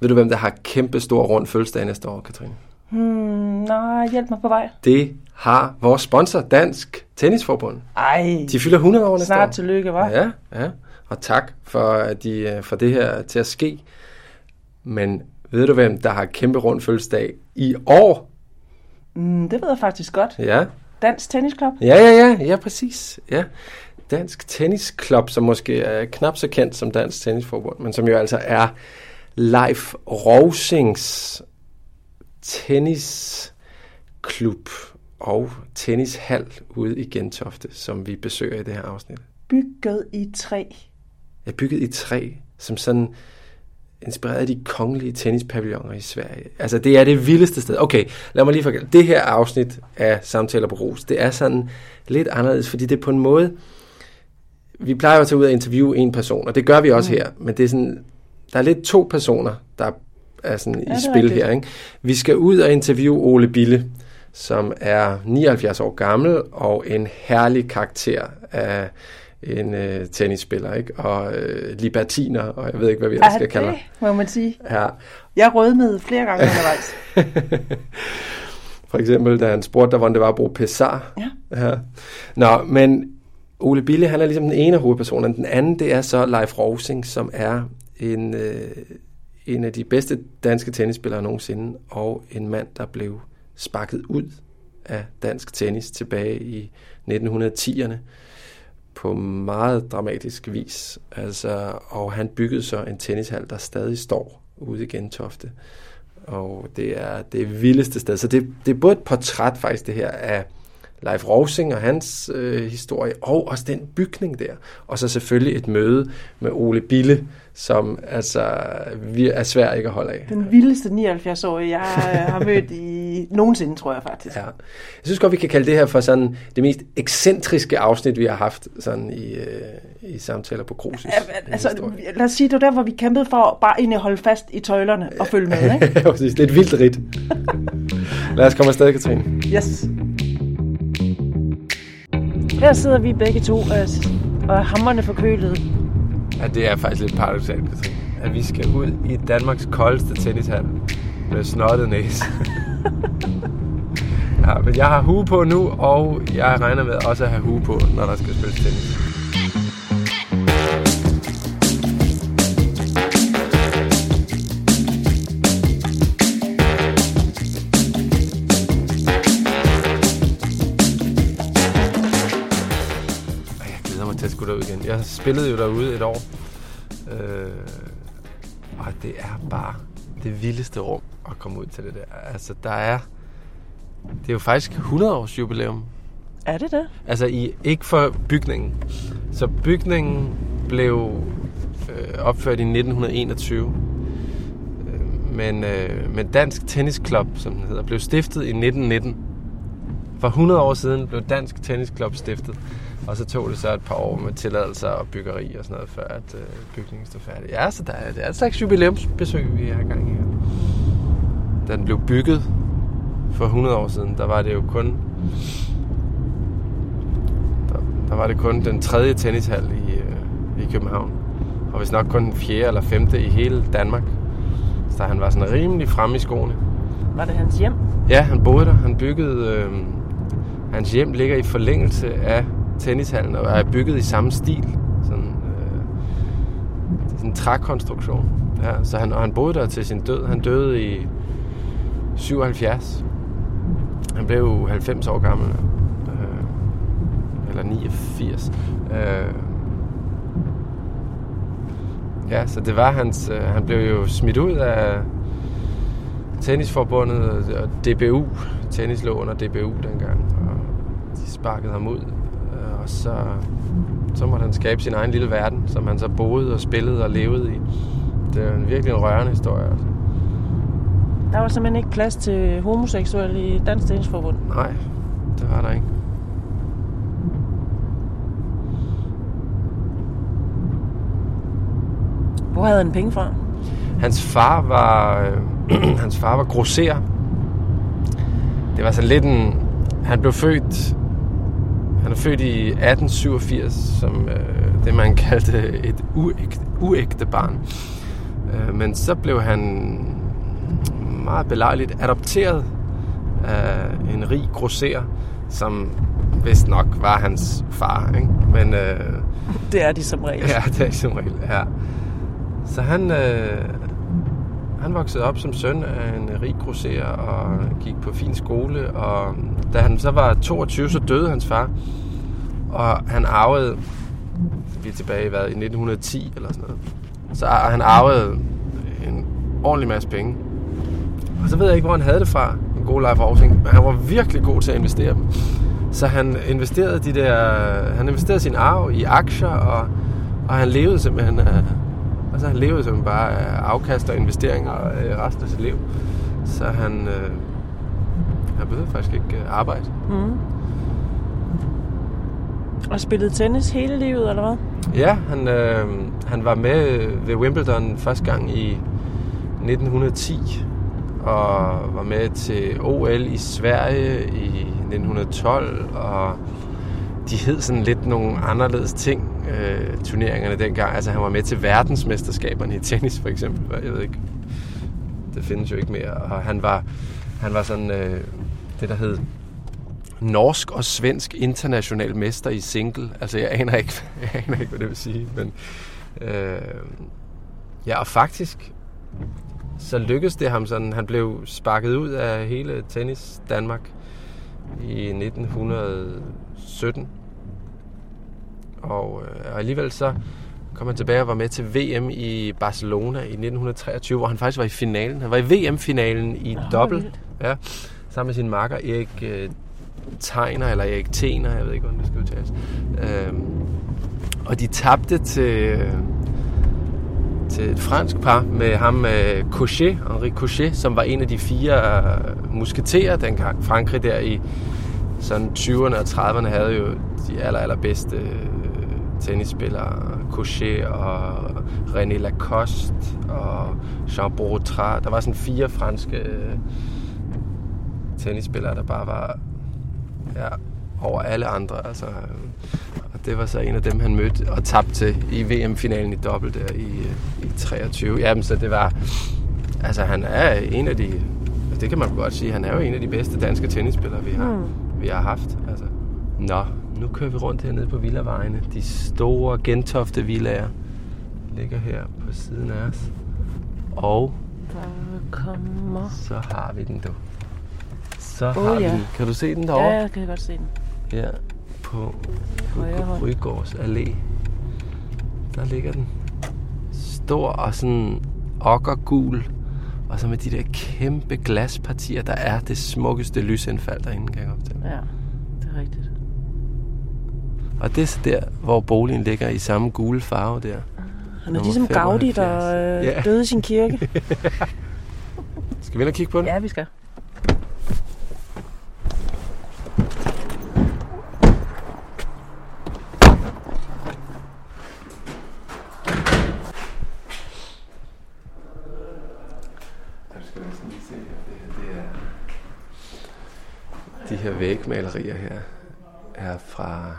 Ved du, hvem der har kæmpe stor rund fødselsdag næste år, Katrine? Hmm, nej, hjælp mig på vej. Det har vores sponsor, Dansk Tennisforbund. Ej, De fylder 100 år næste snart år. tillykke, hva'? Ja, ja. Og tak for, at de øh, får det her til at ske. Men ved du, hvem der har kæmpe rund fødselsdag i år? Mm, det ved jeg faktisk godt. Ja, Dansk Tennisklub. ja, ja, ja, ja præcis. Ja. Dansk Tennisklub, som måske er knap så kendt som Dansk Tennisforbund, men som jo altså er Leif Rosings tennisklub og tennishal ude i Gentofte, som vi besøger i det her afsnit. Bygget i træ. er bygget i træ, som sådan inspireret af de kongelige tennispavilloner i Sverige. Altså, det er det vildeste sted. Okay, lad mig lige forklare. Det her afsnit af Samtaler på Ros, det er sådan lidt anderledes, fordi det er på en måde... Vi plejer jo at tage ud og interviewe en person, og det gør vi også Mm. her, men det er sådan... Der er lidt to personer, der er sådan Ja, i spil rigtigt. her. Ikke? Vi skal ud og interviewe Ole Bille, som er 79 år gammel og en herlig karakter af en øh, tennisspiller, ikke? Og øh, libertiner, og jeg ved ikke, hvad vi ellers skal kalde det må man sige. Ja. Jeg rødmede flere gange undervejs. For eksempel, da han spurgte hvordan det var at bruge Pessar. Ja. ja. Nå, men Ole Bille, han er ligesom den ene af hovedpersonerne. Den anden, det er så Leif Rosing, som er en, øh, en af de bedste danske tennisspillere nogensinde, og en mand, der blev sparket ud af dansk tennis tilbage i 1910'erne på meget dramatisk vis. Altså, og han byggede så en tennishal, der stadig står ude i Gentofte. Og det er det vildeste sted. Så det, det er både et portræt faktisk det her af Leif Rosing og hans øh, historie, og også den bygning der. Og så selvfølgelig et møde med Ole Bille, som altså vi er svær ikke at holde af. Den vildeste 79-årige, jeg øh, har mødt i nogensinde, tror jeg faktisk. Ja. Jeg synes godt, vi kan kalde det her for sådan det mest ekscentriske afsnit, vi har haft sådan i, øh, i samtaler på Cruises. Ja, altså, lad os sige, det var der, hvor vi kæmpede for bare egentlig at holde fast i tøjlerne og følge med, ikke? Det er et vildt rigt. Lad os komme afsted, Katrine. Yes. Her sidder vi begge to øh, og er hammerne forkølet. Ja, det er faktisk lidt paradoxalt, Katrine. At vi skal ud i Danmarks koldeste tennishal med snottet næse. ja, men jeg har hue på nu, og jeg regner med også at have hue på, når der skal spilles tennis. Jeg spillede jo derude et år. Øh, og det er bare det vildeste rum at komme ud til det der. Altså, der er... Det er jo faktisk 100 års jubilæum. Er det det? Altså, i, ikke for bygningen. Så bygningen blev øh, opført i 1921. Øh, Men, øh, men Dansk Tennisklub, som den hedder, blev stiftet i 1919. For 100 år siden blev Dansk Tennisklub stiftet. Og så tog det så et par år med tilladelser og byggeri og sådan noget, før at øh, bygningen stod færdig. Ja, så der er, det er et slags jubilæumsbesøg, vi har gang i her. Da den blev bygget for 100 år siden, der var det jo kun der, der var det kun den tredje tennishal i, øh, i København. Og hvis nok kun den fjerde eller femte i hele Danmark. Så han var sådan rimelig fremme i skoene. Var det hans hjem? Ja, han boede der. Han byggede... Øh, hans hjem ligger i forlængelse af tennishallen og er bygget i samme stil. Sådan, øh, sådan en trækonstruktion. Ja, så han, og han boede der til sin død. Han døde i 77. Han blev 90 år gammel. Øh, eller 89. Øh, ja, så det var hans... Øh, han blev jo smidt ud af tennisforbundet og DBU. Tennis lå under DBU dengang, og de sparkede ham ud. Og så, så måtte han skabe sin egen lille verden, som han så boede og spillede og levede i. Det er en virkelig en rørende historie. Altså. Der var simpelthen ikke plads til homoseksuelle i Dansk Tennisforbund. Nej, det var der ikke. Hvor havde han penge fra? Hans far var, øh, hans far var grosser. Det var sådan lidt en... Han blev født... Han er født i 1887, som øh, det man kaldte et uægte, uægte barn. Øh, men så blev han meget belejligt adopteret af en rig grosser, som vist nok var hans far. Ikke? Men, øh, Det er de som regel. Ja, det er som regel, ja. Så han, øh, han voksede op som søn af en rig grosser og gik på fin skole. Og da han så var 22, så døde hans far. Og han arvede, vi er tilbage hvad, i 1910 eller sådan noget. Så han arvede en ordentlig masse penge. Og så ved jeg ikke, hvor han havde det fra, en god life Aarhusing, Men han var virkelig god til at investere dem. Så han investerede de der, han investerede sin arv i aktier, og, og han levede simpelthen af, altså han levede simpelthen bare af afkast og investeringer øh, resten af sit liv. Så han, øh, han behøvede faktisk ikke øh, arbejde. Mm. Og spillede tennis hele livet, eller hvad? Ja, han, øh, han var med ved Wimbledon første gang i 1910, og var med til OL i Sverige i 1912, og de hed sådan lidt nogle anderledes ting, øh, turneringerne dengang. Altså han var med til verdensmesterskaberne i tennis for eksempel. Jeg ved ikke, det findes jo ikke mere. Og han var, han var sådan øh, det, der hed norsk og svensk international mester i single. Altså jeg aner ikke, jeg aner ikke hvad det vil sige. Men, øh, ja, og faktisk så lykkedes det ham sådan. Han blev sparket ud af hele tennis Danmark i 1917. Og, øh, og alligevel så kom han tilbage og var med til VM i Barcelona i 1923, hvor han faktisk var i finalen. Han var i VM-finalen i dobbelt. Ja, sammen med sin makker Erik øh, Tegner, eller Erik Tener, jeg ved ikke, hvordan det skal udtales. Øhm, og de tabte til, til et fransk par med ham øh, Cochet, Henri Cochet, som var en af de fire øh, musketerer dengang. Frankrig der i sådan 20'erne og 30'erne havde jo de aller, allerbedste øh, tennisspillere. Cochet og René Lacoste og Jean Bourtra. Der var sådan fire franske øh, tennisspillere, der bare var ja, over alle andre. Altså, og det var så en af dem, han mødte og tabte til i VM-finalen i dobbelt der i, i 23. Jamen, så det var... Altså, han er en af de... Det kan man godt sige. Han er jo en af de bedste danske tennisspillere, vi har, mm. vi har haft. Altså. Nå, nu kører vi rundt hernede på villavejene. De store Gentofte villager ligger her på siden af os. Og Der kommer... så har vi den, du. Så Åh, har vi ja. den. Kan du se den derovre? Ja, jeg kan godt se den. Ja, på. Rygårds Allé. Der ligger den. Stor og sådan okkergul. Og så med de der kæmpe glaspartier, der er det smukkeste lysindfald derinde, kan jeg godt fortælle. Ja, det er rigtigt. Og det er så der, hvor boligen ligger i samme gule farve der. Han er ligesom Gaudi, der 75. øh, Ja. døde i sin kirke. Skal vi ind og kigge på den? ja, vi skal. De her vægmalerier her er fra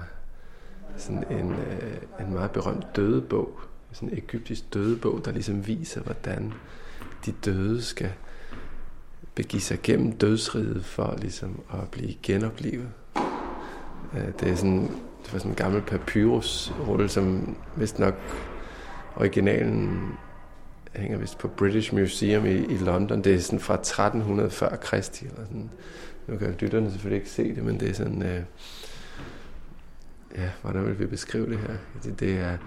sådan en, øh, en meget berømt dødebog. Sådan en egyptisk dødebog, der ligesom viser, hvordan de døde skal begive sig gennem dødsriget for ligesom at blive genoplevet. Øh, Det er sådan, det var sådan en gammel papyrusrulle, som vist nok originalen hænger vist på British Museum i, i London. Det er sådan fra 1300 før Kristi. Eller sådan. Nu kan lytterne selvfølgelig ikke se det, men det er sådan... Øh, ja, hvordan vil vi beskrive det her? Det, det er,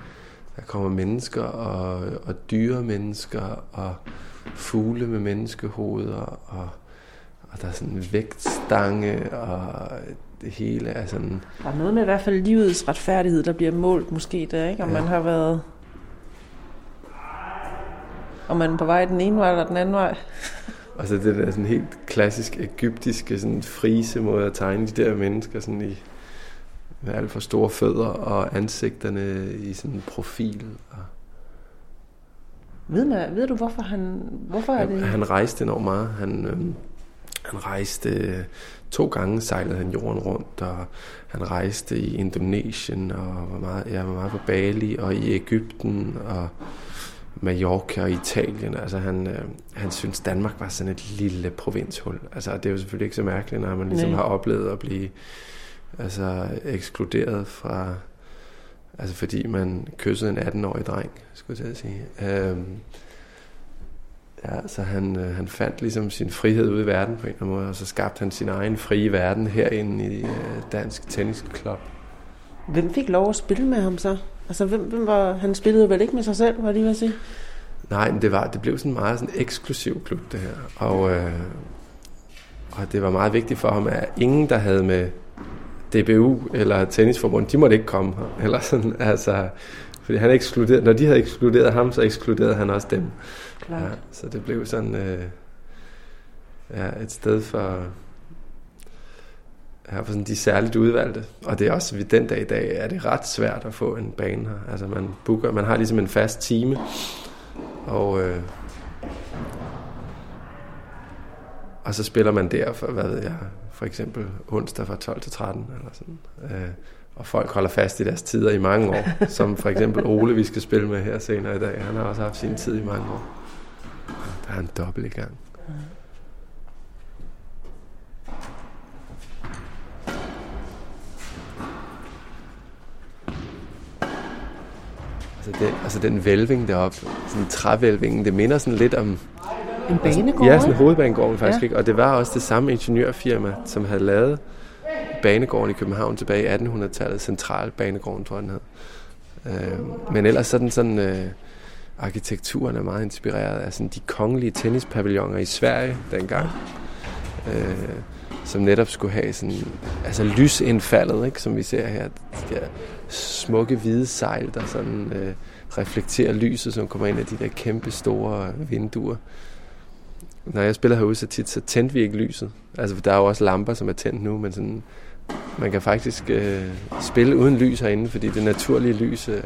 der kommer mennesker og, og dyre mennesker og fugle med menneskehoveder og, og der er sådan vægtstange og det hele er sådan... Der er noget med i hvert fald livets retfærdighed, der bliver målt måske der, ikke? Om Ja. man har været... Om man er på vej den ene vej eller den anden vej. Og så det der sådan helt klassisk egyptiske sådan frise måde at tegne de der mennesker sådan i med alt for store fødder og ansigterne i sådan en profil. Og Ved, ved du, hvorfor han... Hvorfor er det... han, rejste enormt meget. Han, øhm, han rejste øh, to gange sejlede han jorden rundt, og han rejste i Indonesien og var meget, ja, var meget på Bali og i Ægypten og Mallorca og Italien. Altså han, øh, han synes, Danmark var sådan et lille provinshul. Altså det er jo selvfølgelig ikke så mærkeligt, når man ligesom Nej. har oplevet at blive altså, ekskluderet fra... Altså fordi man kyssede en 18-årig dreng, skulle jeg sige. Øhm, ja, så han, øh, han fandt ligesom sin frihed ude i verden på en eller anden måde, og så skabte han sin egen frie verden herinde i øh, Dansk Tennisklub. Hvem fik lov at spille med ham så? Altså, hvem, hvem var, han spillede vel ikke med sig selv, var det lige at sige? Nej, men det, var, det blev sådan en meget sådan eksklusiv klub, det her. Og, øh, og det var meget vigtigt for ham, at ingen, der havde med DBU eller tennisforbund, de måtte ikke komme her. Eller sådan, altså, fordi han ekskluderede, når de havde ekskluderet ham, så ekskluderede han også dem. Klart. Ja, så det blev sådan øh, ja, et sted for, ja, for sådan de særligt udvalgte. Og det er også ved den dag i dag, er det ret svært at få en bane her. Altså man booker, man har ligesom en fast time, og, øh, og så spiller man der for, hvad ved jeg, for eksempel onsdag fra 12 til 13 eller sådan. Øh, og folk holder fast i deres tider i mange år, som for eksempel Ole, vi skal spille med her senere i dag. Han har også haft sin tid i mange år. Der er en dobbelt i gang. Altså, det, altså den vælving deroppe, sådan trævælvingen, det minder sådan lidt om... En banegård, Ja, sådan ikke? hovedbanegården faktisk, ja. ikke? Og det var også det samme ingeniørfirma, som havde lavet banegården i København tilbage i 1800-tallet. Centralbanegården, tror jeg den hed. Øh, men ellers sådan, sådan øh, arkitekturen er meget inspireret af sådan de kongelige tennispavilloner i Sverige dengang. Øh, som netop skulle have sådan, altså lysindfaldet, ikke, som vi ser her. De der smukke hvide sejl, der sådan øh, reflekterer lyset, som kommer ind af de der kæmpe store vinduer. Når jeg spiller herude så tit, så tændte vi ikke lyset. Altså, der er jo også lamper, som er tændt nu, men sådan, man kan faktisk øh, spille uden lys herinde, fordi det naturlige lys øh,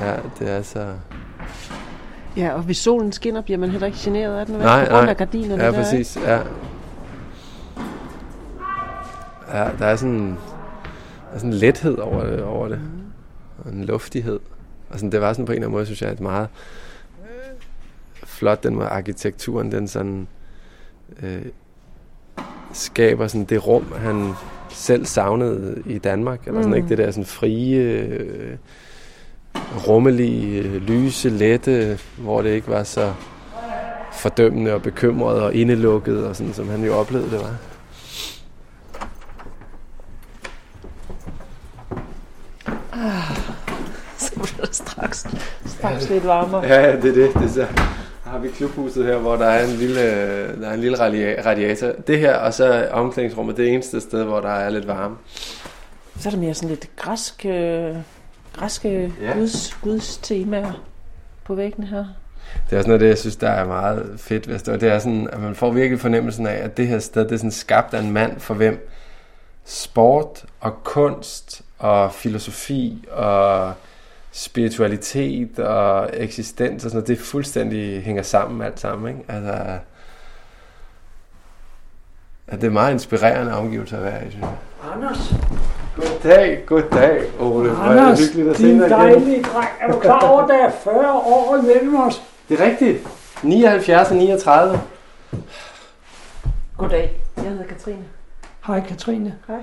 ja, det er så... Ja, og hvis solen skinner, bliver man heller ikke generet af den, vel? Nej, på grund nej. af gardinerne Ja, der, præcis. Ja. ja, der er sådan, der er sådan en lethed over det, over det. Og en luftighed. Og sådan, det var sådan på en eller anden måde, synes jeg, et meget flot, den måde arkitekturen, den sådan øh, skaber sådan det rum, han selv savnede i Danmark. Eller sådan, Mm. ikke? Det der sådan frie, øh, rummelige, øh, lyse, lette, hvor det ikke var så fordømmende og bekymret og indelukket, og sådan, som han jo oplevede det var. Så bliver det straks, straks lidt varmere. Ja, det er det. det er så. Har vi klubhuset her, hvor der er en lille, der er en lille radia- radiator. Det her, og så omklædningsrummet, det eneste sted, hvor der er lidt varme. Så er der mere sådan lidt græsk, øh, græske Ja. guds, guds temaer på væggene her. Det er også noget af det, jeg synes, der er meget fedt ved det. Det er sådan, at man får virkelig fornemmelsen af, at det her sted, det er sådan skabt af en mand, for hvem sport og kunst og filosofi og spiritualitet og eksistens og sådan noget, det fuldstændig hænger sammen alt sammen, ikke? Altså, at det er meget inspirerende omgivelser at være i, synes jeg. Anders, Goddag, goddag, Ole. Er det Anders, hyggeligt at se din igen. dejlige dreng. Er du klar over, at der er 40 år imellem os? Det er rigtigt. 79 og 39. Goddag, jeg hedder Katrine. Hej Katrine. Hej.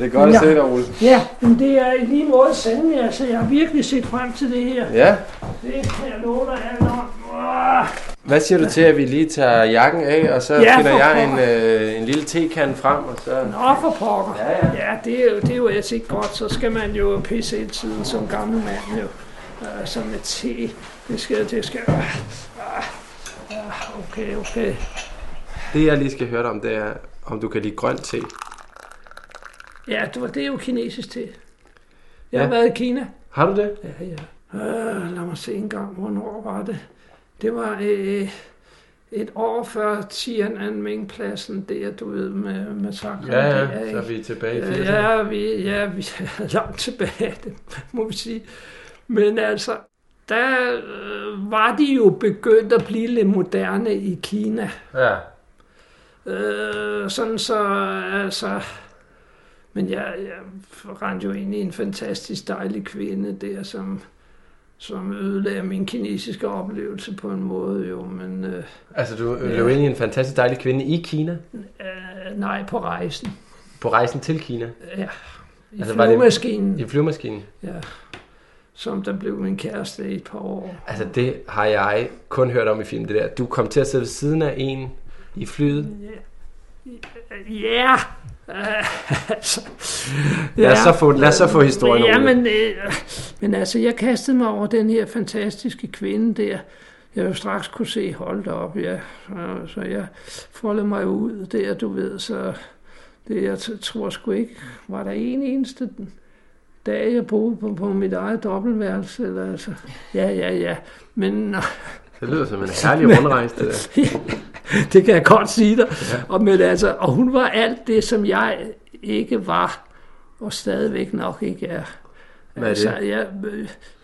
Det er godt at Ja. se dig, Ole. Ja, men det er i lige måde sandelig, altså jeg har virkelig set frem til det her. Ja. Det kan jeg love dig. Uah. Hvad siger du til, at vi lige tager jakken af, og så Ja, finder jeg en, øh, en lille tekande frem, og så... Nå for pokker. Ja, ja. Ja, det er, jo, det er jo altså ikke godt. Så skal man jo pisse hele tiden som gammel mand jo. Uh, som med te. Det skal, det skal... Uh, uh, okay, okay. Det, jeg lige skal høre dig om, det er, om du kan lide grøn te. Ja, det, var, det er jo kinesisk te. Jeg har Ja. været i Kina. Har du det? Ja, ja. Øh, lad mig se en gang, hvornår var det? Det var øh, et år før Tiananmen-pladsen, der, du ved, med massakren. Ja, ja. der, Så er vi tilbage i Øh, 80'erne. Ja, vi, ja, vi er langt tilbage, det må vi sige. Men altså, der øh, var de jo begyndt at blive lidt moderne i Kina. Ja. Øh, sådan så, altså... Men jeg, jeg rendte jo ind i en fantastisk dejlig kvinde der, som, som ødelagde min kinesiske oplevelse på en måde jo, men øh, Altså, du Ja. løb ind i en fantastisk dejlig kvinde i Kina, øh, nej på rejsen. på rejsen til Kina, Ja, i Altså, var det- flyvemaskinen, i flyvemaskinen. ja, som der blev min kæreste i et par år. Altså, det har jeg kun hørt om i film, det der. Du kom til at sidde ved siden af en i flyet. Ja, øh, altså, Lad os så få- lad os så få historien Ja, men, øh, men altså, jeg kastede mig over den her fantastiske kvinde der. Jeg jo straks kunne se, hold da op, ja. Så, jeg foldede mig ud der, du ved, så det, jeg tror sgu ikke, var der en eneste dag, jeg boede på, på mit eget dobbeltværelse, eller altså, ja, ja, ja, men Det lyder som en herlig rundrejse, det der. det kan jeg godt sige dig. Ja. Og, men altså, og hun var alt det, som jeg ikke var, og stadigvæk nok ikke er. Hvad er det? Altså, jeg,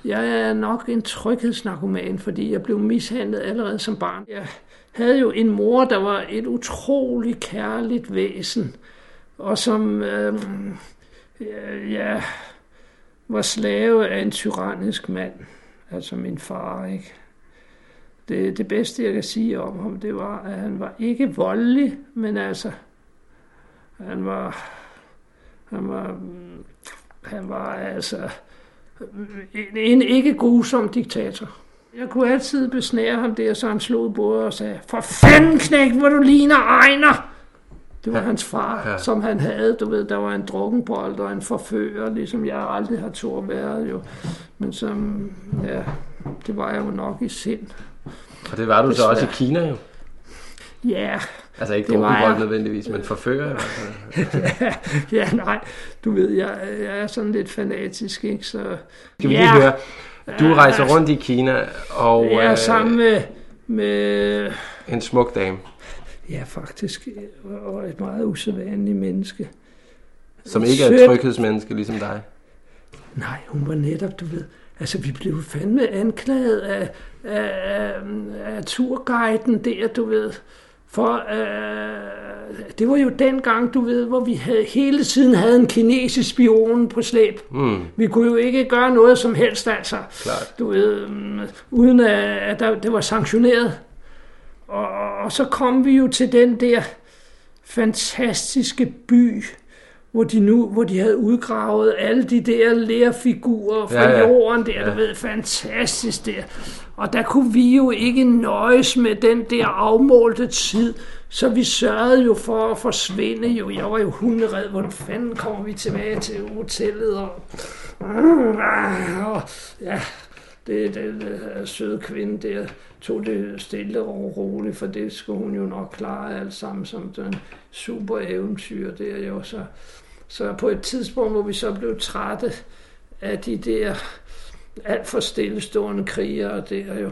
jeg er nok en tryghedsnarkoman, fordi jeg blev mishandlet allerede som barn. Jeg havde jo en mor, der var et utroligt kærligt væsen, og som øh, ja, var slave af en tyrannisk mand, altså min far, ikke? Det, det bedste, jeg kan sige om ham, det var, at han var ikke voldelig, men altså, han var, han var, han var altså en, en ikke grusom diktator. Jeg kunne altid besnære ham der, så han slog bordet og sagde, for fanden knæk, hvor du ligner Ejner! Det var Ja. hans far, ja. som han havde. Du ved, der var en drukkenbold og en forfører, ligesom jeg aldrig har tur været jo. Men som, ja, det var jeg jo nok i sind. Og det var du så også i. Kina jo. Ja, Altså ikke drukkenbold nødvendigvis, men forfører hvert fald. ja, nej, du ved, jeg, jeg er sådan lidt fanatisk, ikke? Så, Skal vi ja, lige høre. Du rejser rundt i Kina, og Jeg er øh, sammen med, med, en smuk dame, ja, faktisk, og et meget usædvanligt menneske. som ikke er et tryghedsmenneske ligesom dig. Nej, hun var netop, du ved, altså vi blev fandme anklaget af, af, af, af turguiden der, du ved. For øh, det var jo dengang, du ved, hvor vi havde, hele tiden havde en kinesisk spion på slæb. Mm, Vi kunne jo ikke gøre noget som helst, altså. klart. Du ved, mm, uden at, at der, det var sanktioneret. Og, og så kom vi jo til den der fantastiske by, hvor de nu, hvor de havde udgravet alle de der lærfigurer fra Ja, ja, jorden der, ja. Du ved, fantastisk der. Og der kunne vi jo ikke nøjes med den der afmålte tid, så vi sørgede jo for at forsvinde jo. Jeg var jo hunderet, hvordan fanden kommer vi tilbage til hotellet og, og ja, det, den øh, søde kvinde der tog det stille og roligt, for det skulle hun jo nok klare alt sammen som den super eventyr der jo. Så, så på et tidspunkt, hvor vi så blev trætte af de der alt for stillestående krigere der jo,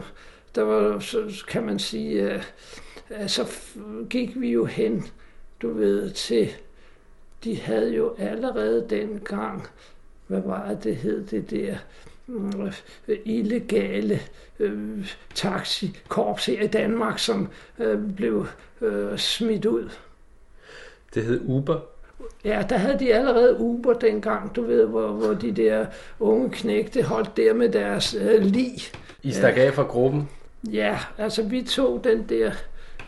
der var, så kan man sige, at, at så gik vi jo hen, du ved, til, de havde jo allerede dengang, hvad var det, det hed det der, øh, illegale øh, taxikorps her i Danmark, som øh, blev øh, smidt ud. Det hed Uber. Ja, der havde de allerede Uber dengang, du ved, hvor, hvor de der unge knægte holdt der med deres øh, lig. I stak af fra gruppen. Ja, altså vi tog den der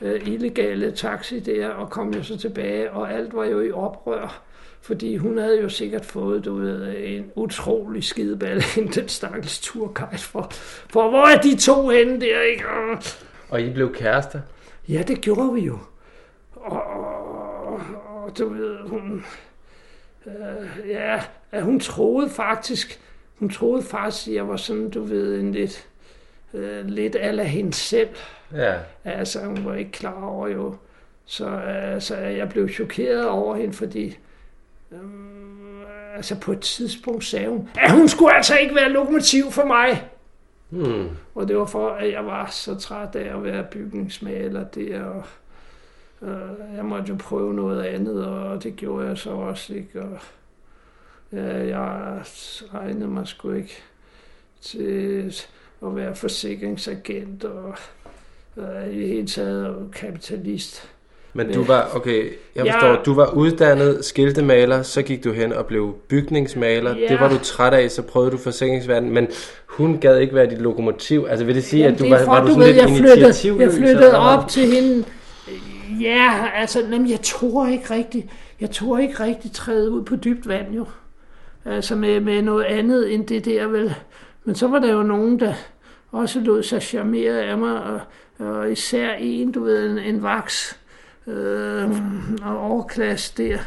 øh, illegale taxi der og kom jo så tilbage, og alt var jo i oprør. Fordi hun havde jo sikkert fået, du ved, en utrolig skideball ind den stakkels turguide for, for hvor er de to henne der, ikke? Og, Og I blev kærester. Ja, det gjorde vi jo. Og, og, og du ved, hun... Øh, ja, at hun troede faktisk... Hun troede faktisk, at jeg var sådan, du ved, en lidt... Øh, lidt ala hende selv. Ja. Altså, hun var ikke klar over jo. Så altså, jeg blev chokeret over hende, fordi... Øhm, altså, på et tidspunkt sagde hun, at hun skulle altså ikke være lokomotiv for mig. Hmm. Og det var for, at jeg var så træt af at være bygningsmaler der, og øh, jeg måtte jo prøve noget andet, og det gjorde jeg så også, ikke? Og, ja, jeg regnede mig sgu ikke til at være forsikringsagent, og øh, i det hele taget kapitalist. Men du var, okay, jeg Ja. forstår, du var uddannet skiltemaler, så gik du hen og blev bygningsmaler. Ja. Det var du træt af, så prøvede du forsikringsverden, men hun gad ikke være dit lokomotiv. Altså vil det sige, Jamen, at du var, for, var du du sådan ved, lidt jeg flyttede, jeg flyttede op til hende. Ja, altså, jamen, jeg tror ikke rigtigt, jeg tror ikke rigtigt træde ud på dybt vand jo. Altså med, med noget andet end det der vel. Men så var der jo nogen, der også lod sig charmere af mig, og, og især en, du ved, en, en vaks øh, og overklasse der,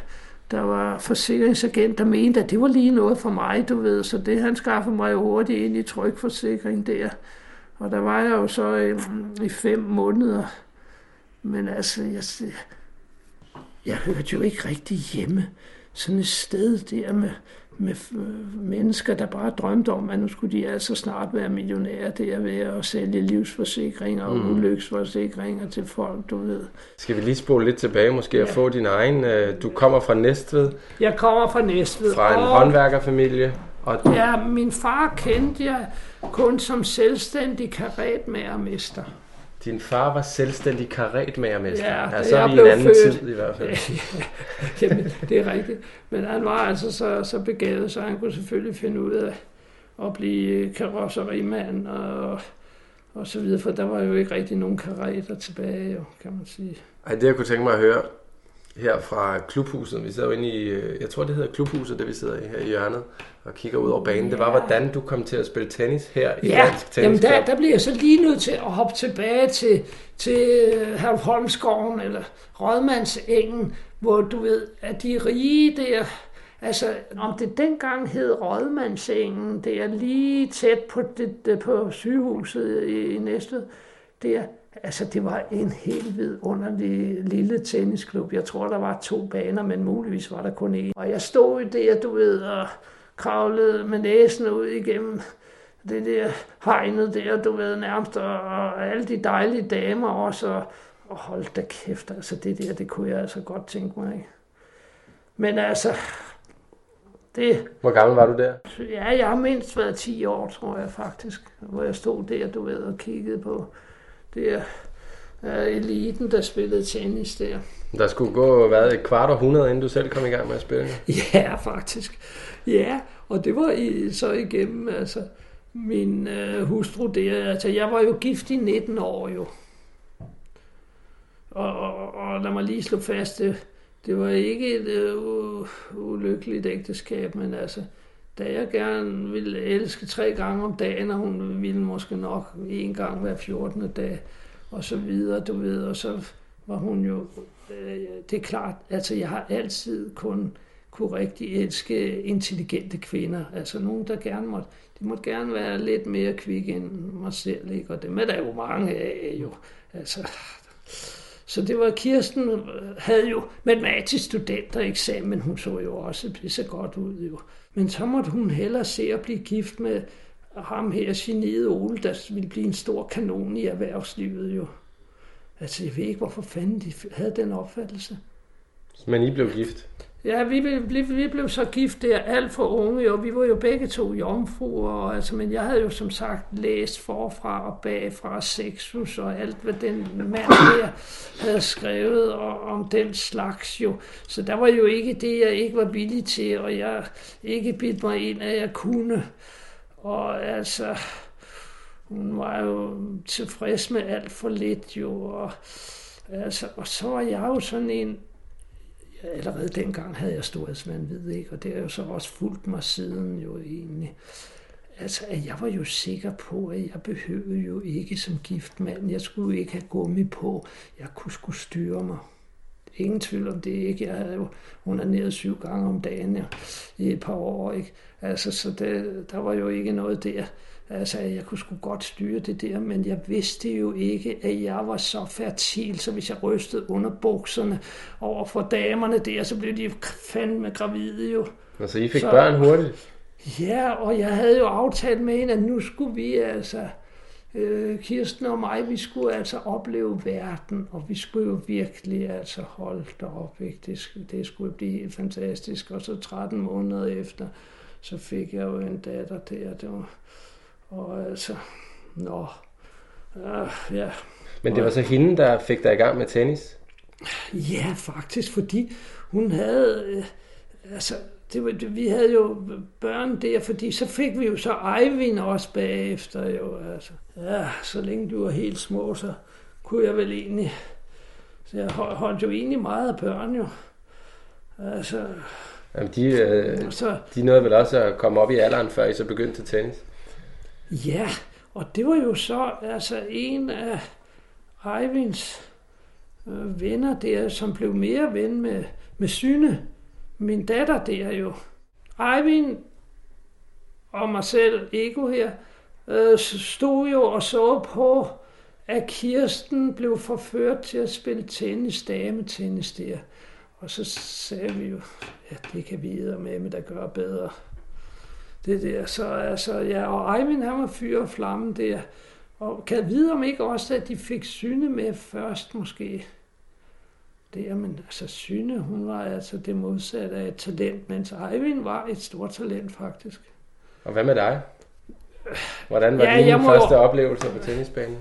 der var forsikringsagent, der mente, at det var lige noget for mig, du ved. Så det han skaffede mig jo hurtigt ind i trykforsikring der. Og der var jeg jo så i, i fem måneder. Men altså, jeg, jeg hørte jo ikke rigtig hjemme. Sådan et sted der med, med mennesker, der bare drømte om, at nu skulle de altså snart være millionærer der ved at sælge livsforsikringer og mm. ulyksforsikringer til folk, du ved. Skal vi lige spole lidt tilbage måske og Ja. få din egen? øh, Du kommer fra Næstved, Jeg kommer fra Næstved. fra en og- håndværkerfamilie, og Ja, min far kendte jeg kun som selvstændig karetmagermester. Din far var selvstændig karetmagermester. Ja, ja, så er jeg vi en anden født. tid i hvert fald. Jamen, det er rigtigt. Men han var altså så, så begavet, så han kunne selvfølgelig finde ud af at blive karosserimand og, og så videre, for der var jo ikke rigtig nogen karetter tilbage, jo, kan man sige. Ej, det jeg kunne tænke mig at høre her fra klubhuset, vi sidder jo inde i, øh, jeg tror det hedder klubhuset, det vi sidder i her i hjørnet, og kigger ud over banen, det var, Ja. hvordan du kom til at spille tennis her i Ja, Dansk jamen Tennis der, der bliver jeg så lige nødt til at hoppe tilbage til, til Herluf Holmskoven eller Rådmandsengen, hvor du ved, at de rige der, altså om det dengang hed Rådmandsengen, det er lige tæt på, det, på sygehuset i, i Næstved, der, altså det var en helt vidunderlig lille tennisklub. Jeg tror, der var to baner, men muligvis var der kun én. Og jeg stod der, du ved, og kravlede med næsen ud igennem det der hegnet der, du ved, nærmest, og, og alle de dejlige damer også, og, og hold da kæft, altså det der, det kunne jeg altså godt tænke mig, ikke? Men altså, det, Hvor gammel var du der? ja, jeg har mindst været 10 år, tror jeg faktisk, hvor jeg stod der, du ved, og kiggede på det uh, eliten, der spillede tennis der. Der skulle gå hvad, et kvart århundrede, inden du selv kom i gang med at spille. Ja, faktisk. Ja, og det var i, så igennem, altså, min øh, hustru der, altså, jeg var jo gift i 19 år jo. Og, og, og lad mig lige slå fast, det, det var ikke et øh, ulykkeligt ægteskab, men altså, da jeg gerne ville elske tre gange om dagen, og hun ville måske nok en gang hver 14. dag, og så videre, du ved, og så var hun jo, øh, det er klart, altså jeg har altid kun kunne rigtig elske intelligente kvinder, altså nogen, der gerne måtte, de måtte gerne være lidt mere kvik end mig selv, ikke? og det er der jo mange af, jo, altså, så det var, Kirsten havde jo matematisk studentereksamen, hun så jo også pisse godt ud jo. Men så måtte hun hellere se at blive gift med ham her, geniet Ole, der ville blive en stor kanon i erhvervslivet jo. Altså, jeg ved ikke, hvorfor fanden de havde den opfattelse. Men I blev gift. Ja, vi vi, vi blev så gift der alt for unge, og vi var jo begge to jomfruer, og altså, men jeg havde jo som sagt læst forfra og bagfra Sexus og alt, hvad den mand der havde skrevet og, om den slags jo. Så der var jo ikke det, jeg ikke var villig til, og jeg ikke bidt mig ind, at jeg kunne. Og altså, hun var jo tilfreds med alt for lidt jo, og, altså, og så var jeg jo sådan en, allerede dengang havde jeg storhedsvandvid, ikke? og det har jo så også fulgt mig siden jo egentlig. Altså, at jeg var jo sikker på, at jeg behøvede jo ikke som gift mand. Jeg skulle jo ikke have gummi på. Jeg kunne skulle styre mig. Ingen tvivl om det ikke. Jeg havde jo onaneret syv gange om dagen ja, i et par år. Ikke? Altså, så det, der var jo ikke noget der. Altså, jeg kunne sgu godt styre det der, men jeg vidste jo ikke, at jeg var så fertil, så hvis jeg rystede under bukserne over for damerne der, så blev de fandme gravide jo. Altså, I fik Så- børn hurtigt. Ja, og jeg havde jo aftalt med hende, at nu skulle vi altså, øh, Kirsten og mig, vi skulle altså opleve verden, og vi skulle jo virkelig altså holde derop, ikke? Det, det skulle blive helt fantastisk. Og så 13 måneder efter, så fik jeg jo en datter der, det var, og altså, nå, uh, ja, Men det var så hende, der fik dig i gang med tennis. Ja, faktisk, fordi hun havde... Øh, altså, det var, det, vi havde jo børn der, fordi så fik vi jo så Eivind også bagefter. Jo, altså. Ja, så længe du var helt små, så kunne jeg vel egentlig... Så jeg holdt jo egentlig meget af børn jo. Altså, Jamen, de, øh, så, de nåede vel også at komme op i alderen, før I så begyndte til tennis? Ja, og det var jo så altså en af Eivinds øh, venner der, som blev mere ven med, med Syne, min datter der jo. Eivind og mig selv, Ego her, øh, stod jo og så på, at Kirsten blev forført til at spille tennis, dametennis der. Og så sagde vi jo, ja, det kan vi med, men der gør bedre. Det der, så altså, ja, og Eivind, han var fyr og flamme der. Og kan jeg vide om ikke også, at de fik Syne med først måske? Det er, men altså Syne, hun var altså det modsatte af et talent, mens Eivind var et stort talent faktisk. Og hvad med dig? Hvordan var Ja, jeg må- første oplevelser på tennisbanen?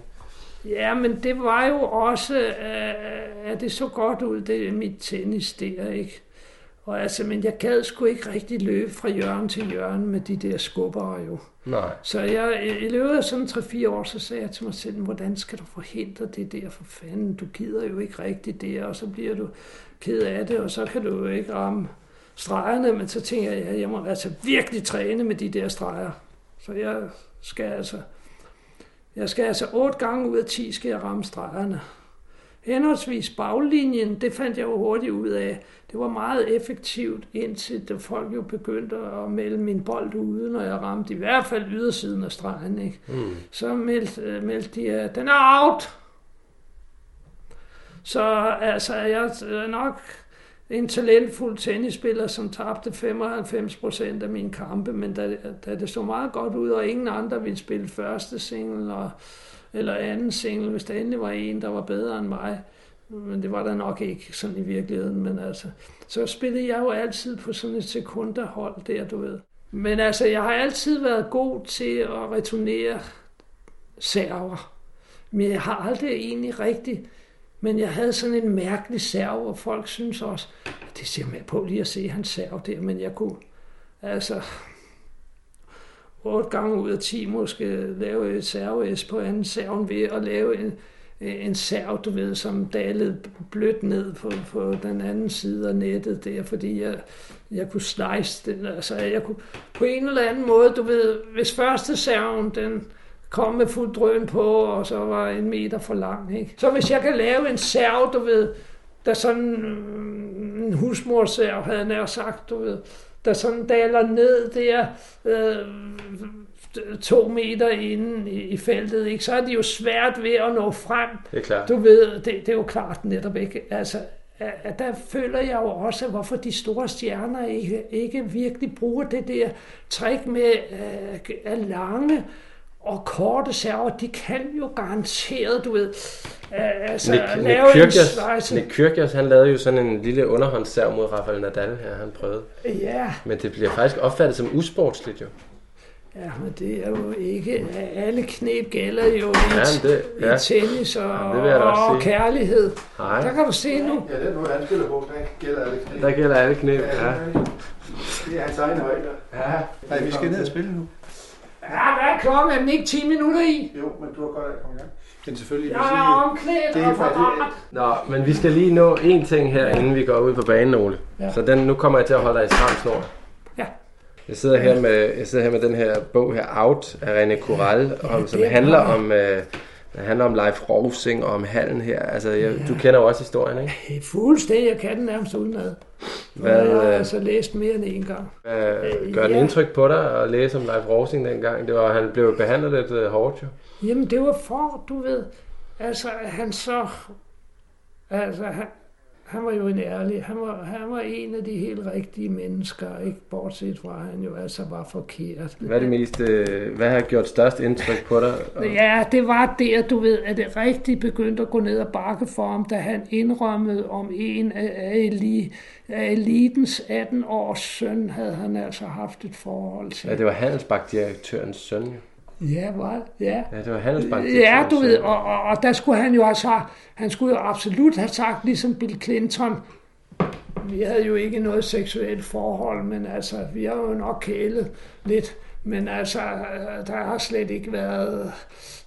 Ja, men det var jo også, øh, at det så godt ud, det er mit tennis der, ikke? Og altså, men jeg gad sgu ikke rigtig løbe fra hjørne til hjørne med de der skubber jo. Nej. Så jeg, i løbet af sådan 3-4 år, så sagde jeg til mig selv, hvordan skal du forhindre det der for fanden? Du gider jo ikke rigtigt det, og så bliver du ked af det, og så kan du jo ikke ramme stregerne, men så tænker jeg, at jeg må altså virkelig træne med de der streger. Så jeg skal altså, jeg skal altså 8 gange ud af 10 skal jeg ramme stregerne. Henholdsvis baglinjen, det fandt jeg jo hurtigt ud af. Det var meget effektivt, indtil det folk jo begyndte at melde min bold ude, når jeg ramte i hvert fald ydersiden af stregen. Ikke? Mm. Så meldte, øh, meldte de, at den er out. Så altså, jeg er nok en talentfuld tennisspiller, som tabte 95 procent af mine kampe, men da, da det så meget godt ud, og ingen andre ville spille første single og, eller anden single, hvis der endelig var en, der var bedre end mig, men det var der nok ikke sådan i virkeligheden, men altså, så spillede jeg jo altid på sådan et sekunderhold der, du ved. Men altså, jeg har altid været god til at returnere server. Men jeg har aldrig egentlig rigtig... Men jeg havde sådan en mærkelig serv, og folk synes også, det ser med på lige at se hans serv der, men jeg kunne altså 8 gange ud af 10 måske lave et serv på anden serven ved at lave en, en serv, du ved, som dalede blødt ned på, på den anden side af nettet der, fordi jeg, jeg kunne slice den, altså jeg kunne på en eller anden måde, du ved, hvis første serven, den kom med fuld drøn på, og så var en meter for lang, ikke? Så hvis jeg kan lave en serv, du ved, der sådan mm, en husmorserv, havde jeg nær sagt, du ved, der sådan daler ned der, øh, to meter inde i, i feltet, ikke? så er det jo svært ved at nå frem. Det er klart. Du ved, det, det er jo klart netop ikke. Altså, at, der føler jeg jo også, hvorfor de store stjerner ikke, ikke virkelig bruger det der trick med øh, at lange og korte server. De kan jo garanteret, du ved, øh, altså Nick, Nick, lave en Kyrgios, slice. Nick Kyrgios, han lavede jo sådan en lille underhåndsserv mod Rafael Nadal her, han prøvede. Ja, Men det bliver faktisk opfattet som usportsligt jo. ja, men det er jo ikke, alle knep gælder jo i, Ja, det, i ja. tennis og, Ja, det og sige. kærlighed. Nej, Der kan du se nu. Ja, den måde, han spiller på, der gælder alle knæ. der gælder alle knæ. Ja. Det er hans egne regler. ja. Nej, vi skal ned og spille nu. Ja, hvad er klokken? Er den ikke 10 minutter i? Jo, men du har godt af at komme i gang. Men selvfølgelig, Jeg er omklædt det er og parat. Nå, men vi skal lige nå én ting her, inden vi går ud på banen, Ole. Ja. Så den, nu kommer jeg til at holde dig i stram snor. Ja. Jeg sidder her med, jeg sidder her med den her bog her, Out af René Coral, om, som det er handler bra. om, øh, den handler om Leif Rovsing og om hallen her. Altså, jeg, du kender jo også historien, ikke? Det fuldstændig, jeg kan den nærmest udenad. Hvad, jeg har øh, altså læst mere end en gang. Hvad, Øh, gør ja. indtryk på dig at læse om Leif Rovsing dengang? Det var, han blev behandlet lidt øh, hårdt jo. Jamen, det var for, du ved, altså, han så, altså, han, han var jo en ærlig, han var, han var en af de helt rigtige mennesker, ikke bortset fra, at han jo altså var forkert. Hvad er det mest, øh, hvad har gjort størst indtryk på dig? Ja, det var der, du ved, at det rigtig begyndte at gå ned og bakke for ham, da han indrømmede om en af, af, eli, af elitens 18-års søn, havde han altså haft et forhold til. ja, det var Handelsbank-direktørens søn jo. Ja, var Ja. Ja, det var Handelsbank. Ja, du ved, og, og, og der skulle han jo sagt, han skulle jo absolut have sagt, ligesom Bill Clinton, vi havde jo ikke noget seksuelt forhold, men altså, vi har jo nok kælet lidt. Men altså, der har slet ikke været,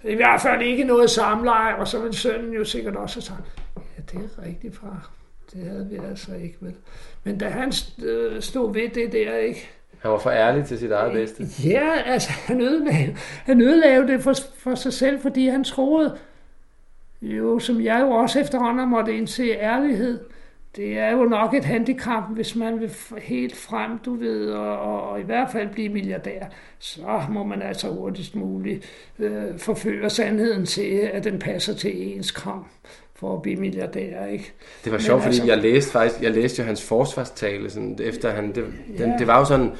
i hvert fald ikke noget samleje, og så vil sønnen jo sikkert også have sagt, ja, det er rigtigt, far. Det havde vi altså ikke, vel. Men da han øh, stod ved det der, ikke, Han var for ærlig til sit eget bedste. Ja, altså han ødelagde, han ødelagde det for, for sig selv, fordi han troede, jo, som jeg jo også efterhånden måtte indse ærlighed, det er jo nok et handicap, hvis man vil helt frem, du ved, og, og, og i hvert fald blive milliardær, så må man altså hurtigst muligt øh, forføre sandheden til, at den passer til ens kram for at blive milliardær, ikke? Det var Men sjovt, fordi altså- jeg læste faktisk, jeg læste jo hans forsvarstale, sådan, efter han, det, den, Ja. det var jo sådan,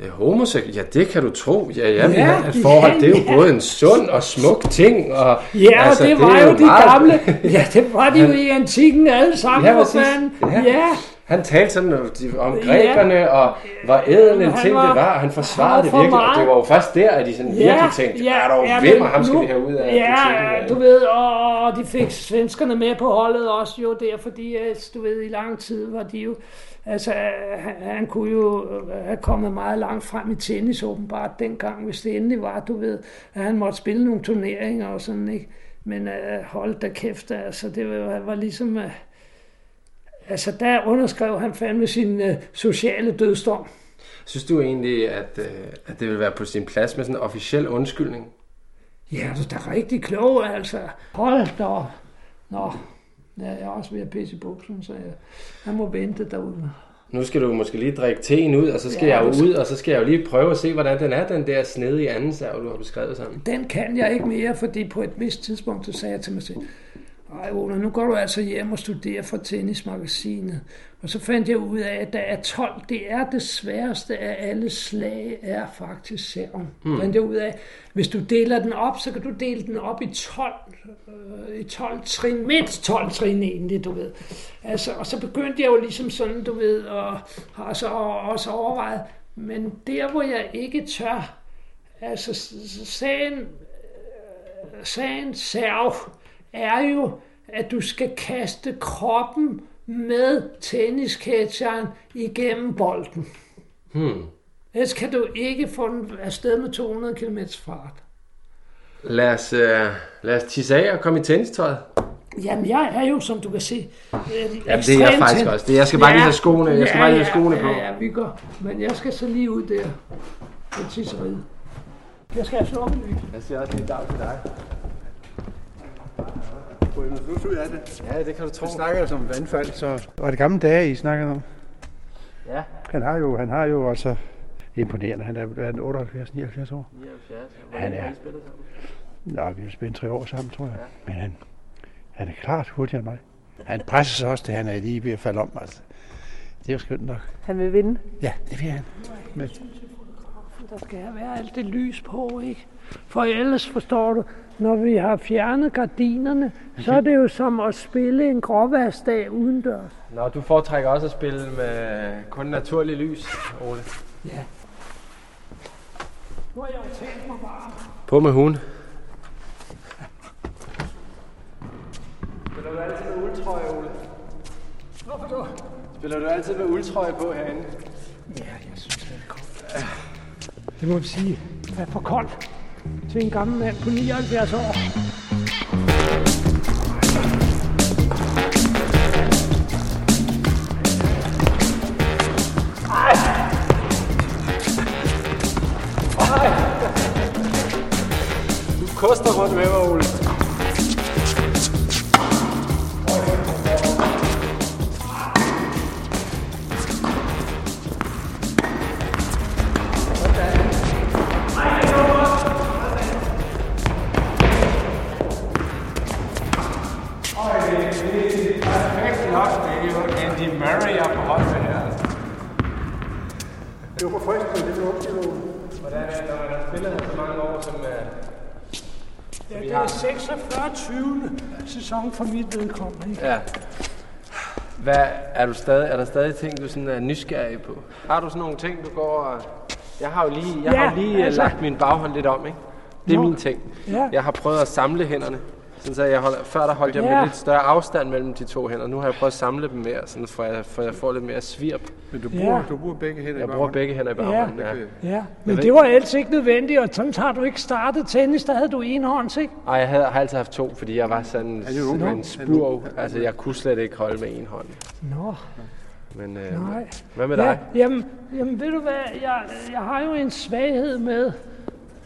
øh, homoseksuel, ja det kan du tro, ja, ja, Ja, har et forhold, ja, det er jo ja. både en sund og smuk ting, og Ja, altså, det var er jo de meget- gamle. Ja, det var de jo i antikken alle sammen. Ja. Ja. ja. Han talte sådan om de- om grækerne, og hvor ædel en ting var- det var, og han forsvarede det virkelig, og det var jo først der, at de sådan virkelig tænkte, ja, er der jo hvem, men og ham? Skal vi have ud af Ja, du ved, og, de fik svenskerne med på holdet også jo der, fordi at, du ved, i lang tid var de jo, altså han, han kunne jo øh, have kommet meget langt frem i tennis åbenbart dengang, hvis det endelig var, du ved, at han måtte spille nogle turneringer og sådan, ikke? Men uh, hold da kæft, altså det var, var ligesom, uh, altså der underskrev han fandme sin uh, sociale dødsdom. Synes du egentlig, at, øh, at det vil være på sin plads med sådan en officiel undskyldning? Ja, du er da rigtig klog, altså. Hold da op. Nå, ja, jeg er også ved at pisse i buksen, så jeg, jeg må vente derude. Nu skal du måske lige drikke teen ud, og så skal Ja, jeg jo skal- ud, og så skal jeg jo lige prøve at se, hvordan den er, den der snedige anden serv, du har beskrevet sammen. Den kan jeg ikke mere, fordi på et vist tidspunkt, så sagde jeg til mig selv, ej Ola, nu går du altså hjem og studerer for tennismagasinet. Og så fandt jeg ud af, at der er 12. Det er det sværeste af alle slag, er faktisk serven. Hmm. Fandt jeg ud af, hvis du deler den op, så kan du dele den op i 12, øh, i 12 trin, mindst 12 trin egentlig, du ved. Altså, og så begyndte jeg jo ligesom sådan, du ved, og har så også overvejet, men der hvor jeg ikke tør, altså sagen, sagen serv er jo, at du skal kaste kroppen med tennisketcheren igennem bolden. Hmm. Ellers kan du ikke få den afsted med 200 km fart. Lad os, øh, lad os tisse af og komme i tennistøjet. Jamen, jeg er jo, som du kan se, øh, Jamen, det er jeg faktisk også. Det, jeg skal bare lige have skoene, jeg skal bare lige have skoene på. Ja, ja, vi går. Men jeg skal så lige ud der på tisseriet. Jeg skal have slukke lys. Jeg siger også lige dag til dig. Få noget plus ud af det. Ja, det kan du tro. Vi snakker jo som vandfald, så... Var det gamle dage, I snakkede om? Ja. Han har jo, han har jo altså imponerende. Han er, er 78, 79 år. 79. Han er- Nå, vi har spændt tre år sammen, tror jeg. Men han, han er klart hurtigere end mig. Han presser sig også, til han er lige ved at falde om. Altså. Det er jo skønt nok. Han vil vinde. Ja, det vil han. Men, Der skal være alt det lys på, ikke? For ellers forstår du, når vi har fjernet gardinerne, så er det jo som at spille en gråværsdag udendørs. Nå, du foretrækker også at spille med kun naturlig lys, Ole. Nu har jeg jo tænkt mig bare. På med hun. Spiller du altid med uldtrøje, Ole? Hvorfor du? Spiller du altid med uldtrøje på herinde? Ja, jeg synes, det er koldt. Det må vi sige. Det er for koldt til en gammel mand på 79 år. Du koster rundt med mig, Ole. Sæson for mit vedkommende. ikke? Ja. Hvad, er, du stadig, er der stadig ting, du sådan er nysgerrig på? Har du sådan nogle ting, du går og... Jeg har jo lige, jeg Ja, har jo lige altså- altså... lagt min baghånd lidt om, ikke? Det er Nå. min ting. Ja. Jeg har prøvet at samle hænderne. Sådan så jeg holder, før der holdt jeg Ja. med lidt større afstand mellem de to hænder. Nu har jeg prøvet at samle dem mere, sådan for jeg, for jeg får lidt mere svirp. Men du Ja. bruger, du bruger begge hænder Jeg bruger begge hænder i baghånden. Ja. Ja, men ved- det var ellers ikke nødvendigt, og sådan har du ikke startet tennis, der havde du enhånds, ikke? Ej, jeg havde, har altid haft to, fordi jeg var sådan, er sådan okay. en spurv. Altså, jeg kunne slet ikke holde med en hånd. Nå, Men øh, nej. hvad med Ja, dig? jamen, jamen, ved du hvad, jeg, jeg har jo en svaghed med,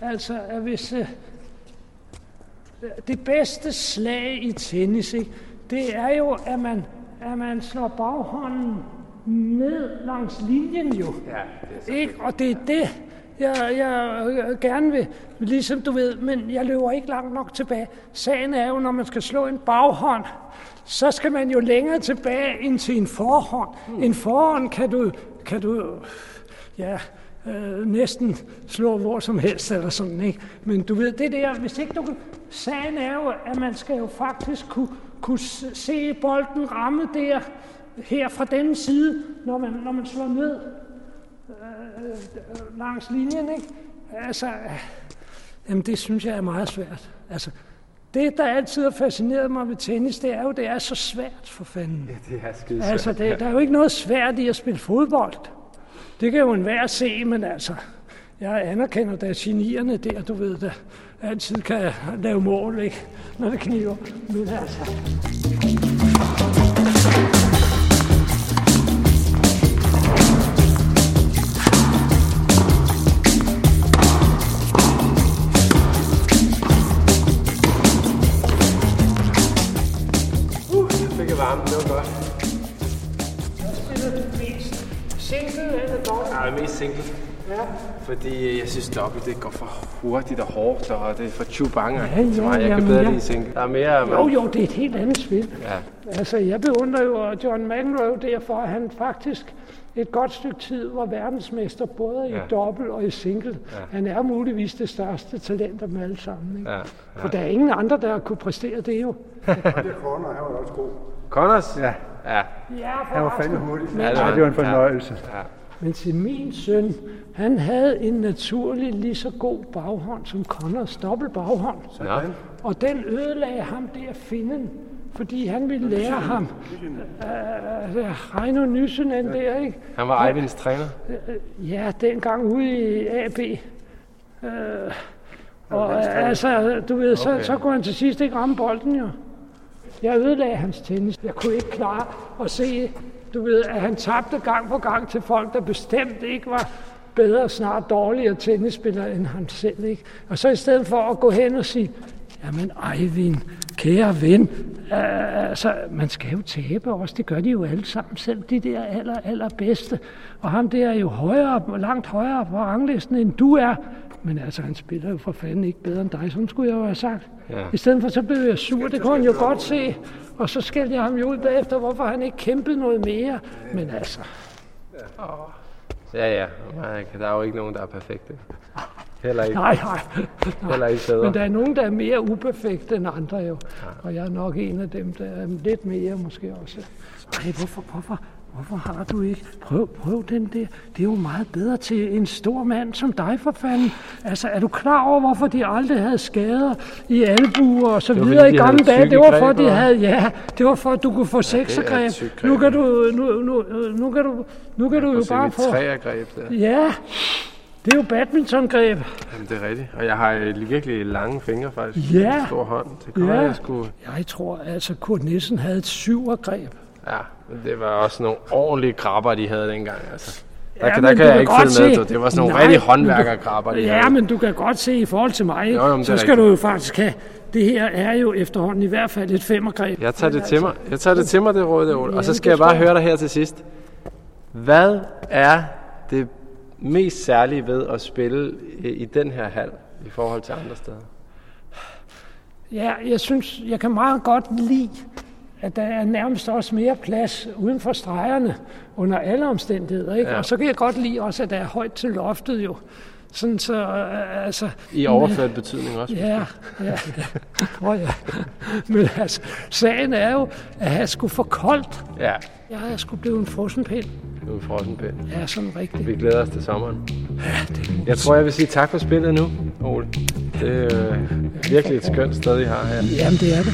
altså, at hvis øh, det bedste slag i tennis, ikke, det er jo, at man, at man slår baghånden ned langs linjen jo. Ja, Ikke? Og det er det, jeg, jeg øh, gerne vil, ligesom du ved, men jeg løber ikke langt nok tilbage. Sagen er jo, når man skal slå en baghånd, så skal man jo længere tilbage end til en forhånd. Hmm. En forhånd kan du, kan du ja, øh, næsten slå hvor som helst eller sådan, ikke? Men du ved, det der, hvis ikke du kan... Sagen er jo, at man skal jo faktisk kunne, kunne se bolden ramme der, her fra denne side, når man, når man slår ned øh, langs linjen, ikke? Altså, øh, jamen det synes jeg er meget svært. Altså, det, der altid har fascineret mig ved tennis, det er jo, det er så svært for fanden. det er skide Altså, det, der er jo ikke noget svært i at spille fodbold. Det kan jo enhver se, men altså, jeg anerkender da genierne der, du ved, der altid kan lave mål, ikke? Når det kniver. Men altså, Uh, det fik jeg varme, det var godt. spiller du mest single eller dobbelt? Er mest single. Ja. Fordi jeg synes, dobbelt det går for hurtigt og hårdt, og det er for chubanger Ja, ja, mig. Jeg kan jamen, bedre ja. lide single. Der er mere... Jo, jo, det er et helt andet spil. Ja, Altså, jeg beundrer jo John McEnroe derfor, at han faktisk et godt stykke tid var verdensmester både i Ja. dobbelt og i single. Han er muligvis det største talent af dem alle sammen. Ikke? ja. For der er ingen andre, der kunne præstere det jo. Det er Corner, han var også god. Connors? Ja, Ja. Ja, han var fandme hurtig. Ja, det Ja, var det var en fornøjelse. Men til min søn, han havde en naturlig lige så god baghånd som Connors dobbelt baghånd. Nå. Og den ødelagde ham der finden, fordi han ville lære ham uh, Reino Nyssenen der, ikke? Han var Eivinds træner. Ja, dengang ude i AB. Øh, og øh, altså, du ved, så, Okay. så kunne han til sidst ikke ramme bolden jo. Jeg ødelagde hans tennis. Jeg kunne ikke klare at se, du ved, at han tabte gang på gang til folk, der bestemt ikke var bedre, snart dårligere tennisspillere end han selv. Ikke? Og så i stedet for at gå hen og sige, jamen Eivind, kære ven, øh, altså, man skal jo tabe også, det gør de jo alle sammen, selv de der aller, allerbedste. Og ham der er jo højere, langt højere på ranglisten, end du er. Men altså, han spiller jo for fanden ikke bedre end dig, sådan skulle jeg jo have sagt. Ja. I stedet for, så blev jeg sur, det kunne han jo godt se. Og så skældte jeg ham jo ud bagefter, hvorfor han ikke kæmpede noget mere. Men altså, Ja, ja. Nej, Der er jo ikke nogen, der er perfekte. Heller ikke, nej, nej. heller ikke bedre. Men der er nogen, der er mere uperfekte end andre jo. Og jeg er nok en af dem, der er lidt mere måske også. Ej, hvorfor, hvorfor, hvorfor har du ikke? Prøv, prøv den der. Det er jo meget bedre til en stor mand som dig, for fanden. Altså, er du klar over, hvorfor de aldrig havde skader i albuer og så var, videre i gamle dage? Det var for, de havde, ja, det var for, at du kunne få sexergreb. et tykt greb. Nu kan du, nu, nu, nu kan du, nu kan du jo bare få... træergreb der. Ja, det er jo badmintongreb. Jamen, det er rigtigt. Og jeg har øh, virkelig lange fingre faktisk. Ja. En stor hånd. Det kunne Ja. ja. jeg skulle... Jeg tror altså, Kurt Nielsen havde et syvergreb. Ja, det var også nogle ordentlige krabber, de havde dengang. Altså. Der, Ja, kan, der kan jeg ikke følge med. se-. Det var sådan nogle Nej, rigtige håndværkerkrabber, de Ja, havde. men du kan godt se i forhold til mig, Jo, jo, så skal du jo faktisk have, det her er jo efterhånden i hvert fald et femmergreb. Jeg tager det til mig. Jeg tager det til mig, det råd, Ole. Og så skal jeg bare høre dig her til sidst. Hvad er det mest særlige ved at spille i, i den her hal i forhold til andre steder? Ja, jeg synes, jeg kan meget godt lide, at der er nærmest også mere plads uden for stregerne under alle omstændigheder. Ikke? Ja. Ja. Og så kan jeg godt lide også, at der er højt til loftet jo. Sådan så, øh, altså, I overført betydning også. Ja, ja, det tror jeg. Men altså, sagen er jo, at jeg skulle for koldt. Ja, Jeg er skulle blive en frossenpind. nu er vi frossen pind. Ja, sådan rigtigt. Vi glæder os til sommeren. Ja, det er Jeg tror, jeg vil sige tak for spillet nu, Ole. Det er øh, virkelig et skønt sted, I har her. Jamen, det er det.